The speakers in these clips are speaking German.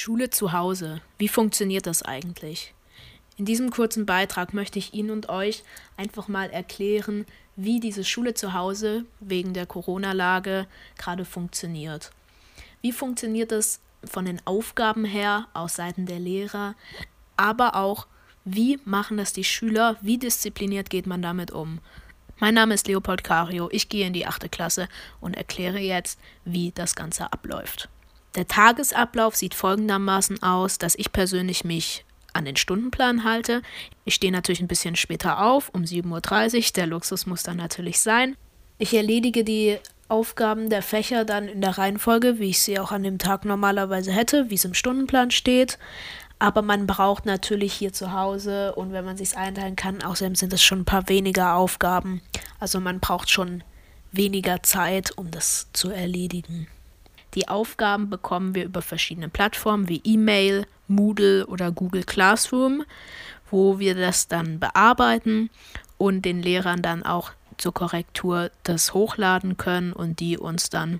Schule zu Hause. Wie funktioniert das eigentlich? In diesem kurzen Beitrag möchte ich Ihnen und euch einfach mal erklären, wie diese Schule zu Hause wegen der Corona-Lage gerade funktioniert. Wie funktioniert es von den Aufgaben her aus Seiten der Lehrer, aber auch, wie machen das die Schüler, wie diszipliniert geht man damit um. Mein Name ist Leopold Cario, ich gehe in die achte Klasse und erkläre jetzt, wie das Ganze abläuft. Der Tagesablauf sieht folgendermaßen aus, dass ich persönlich mich an den Stundenplan halte. Ich stehe natürlich ein bisschen später auf, um 7.30 Uhr. Der Luxus muss dann natürlich sein. Ich erledige die Aufgaben der Fächer dann in der Reihenfolge, wie ich sie auch an dem Tag normalerweise hätte, wie es im Stundenplan steht. Aber man braucht natürlich hier zu Hause und wenn man sich einteilen kann, außerdem sind es schon ein paar weniger Aufgaben. Also man braucht schon weniger Zeit, um das zu erledigen. Die Aufgaben bekommen wir über verschiedene Plattformen wie E-Mail, Moodle oder Google Classroom, wo wir das dann bearbeiten und den Lehrern dann auch zur Korrektur das hochladen können und die uns dann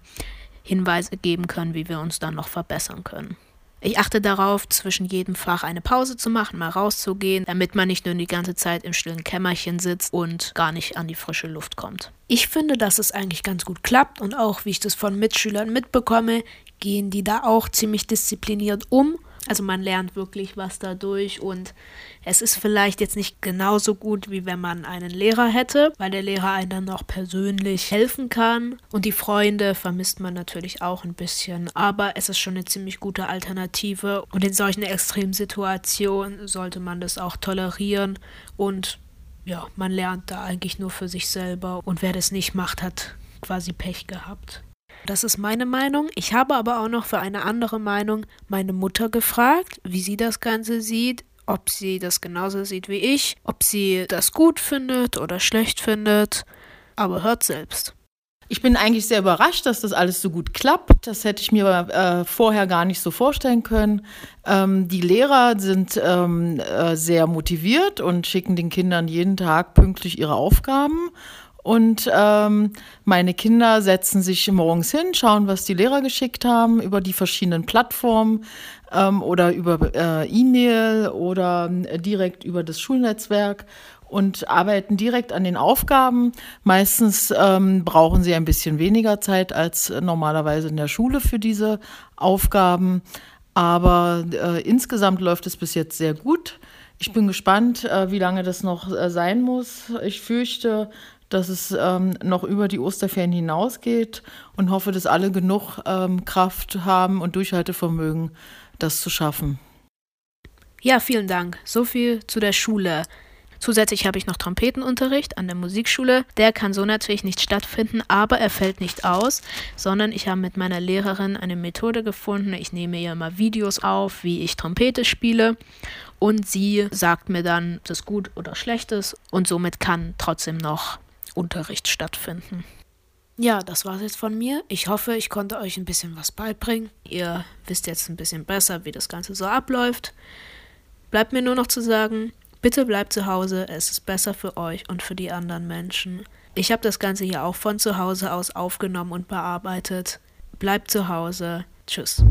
Hinweise geben können, wie wir uns dann noch verbessern können. Ich achte darauf, zwischen jedem Fach eine Pause zu machen, mal rauszugehen, damit man nicht nur die ganze Zeit im stillen Kämmerchen sitzt und gar nicht an die frische Luft kommt. Ich finde, dass es eigentlich ganz gut klappt und auch, wie ich das von Mitschülern mitbekomme, gehen die da auch ziemlich diszipliniert um also man lernt wirklich was dadurch und es ist vielleicht jetzt nicht genauso gut, wie wenn man einen Lehrer hätte, weil der Lehrer einem dann noch persönlich helfen kann. Und die Freunde vermisst man natürlich auch ein bisschen, aber es ist schon eine ziemlich gute Alternative. Und in solchen Extremsituationen sollte man das auch tolerieren und ja, man lernt da eigentlich nur für sich selber und wer das nicht macht, hat quasi Pech gehabt. Das ist meine Meinung. Ich habe aber auch noch für eine andere Meinung meine Mutter gefragt, wie sie das Ganze sieht, ob sie das genauso sieht wie ich, ob sie das gut findet oder schlecht findet. Aber hört selbst. Ich bin eigentlich sehr überrascht, dass das alles so gut klappt. Das hätte ich mir äh, vorher gar nicht so vorstellen können. Ähm, die Lehrer sind ähm, äh, sehr motiviert und schicken den Kindern jeden Tag pünktlich ihre Aufgaben. Und ähm, meine Kinder setzen sich morgens hin, schauen, was die Lehrer geschickt haben über die verschiedenen Plattformen ähm, oder über äh, E-Mail oder äh, direkt über das Schulnetzwerk und arbeiten direkt an den Aufgaben. Meistens ähm, brauchen sie ein bisschen weniger Zeit als normalerweise in der Schule für diese Aufgaben. Aber äh, insgesamt läuft es bis jetzt sehr gut. Ich bin gespannt, äh, wie lange das noch äh, sein muss. Ich fürchte, dass es ähm, noch über die Osterferien hinausgeht und hoffe, dass alle genug ähm, Kraft haben und Durchhaltevermögen, das zu schaffen. Ja, vielen Dank. So viel zu der Schule. Zusätzlich habe ich noch Trompetenunterricht an der Musikschule. Der kann so natürlich nicht stattfinden, aber er fällt nicht aus, sondern ich habe mit meiner Lehrerin eine Methode gefunden. Ich nehme ihr immer Videos auf, wie ich Trompete spiele und sie sagt mir dann, das gut oder schlecht ist und somit kann trotzdem noch Unterricht stattfinden. Ja, das war's jetzt von mir. Ich hoffe, ich konnte euch ein bisschen was beibringen. Ihr wisst jetzt ein bisschen besser, wie das Ganze so abläuft. Bleibt mir nur noch zu sagen, bitte bleibt zu Hause, es ist besser für euch und für die anderen Menschen. Ich habe das Ganze hier auch von zu Hause aus aufgenommen und bearbeitet. Bleibt zu Hause. Tschüss.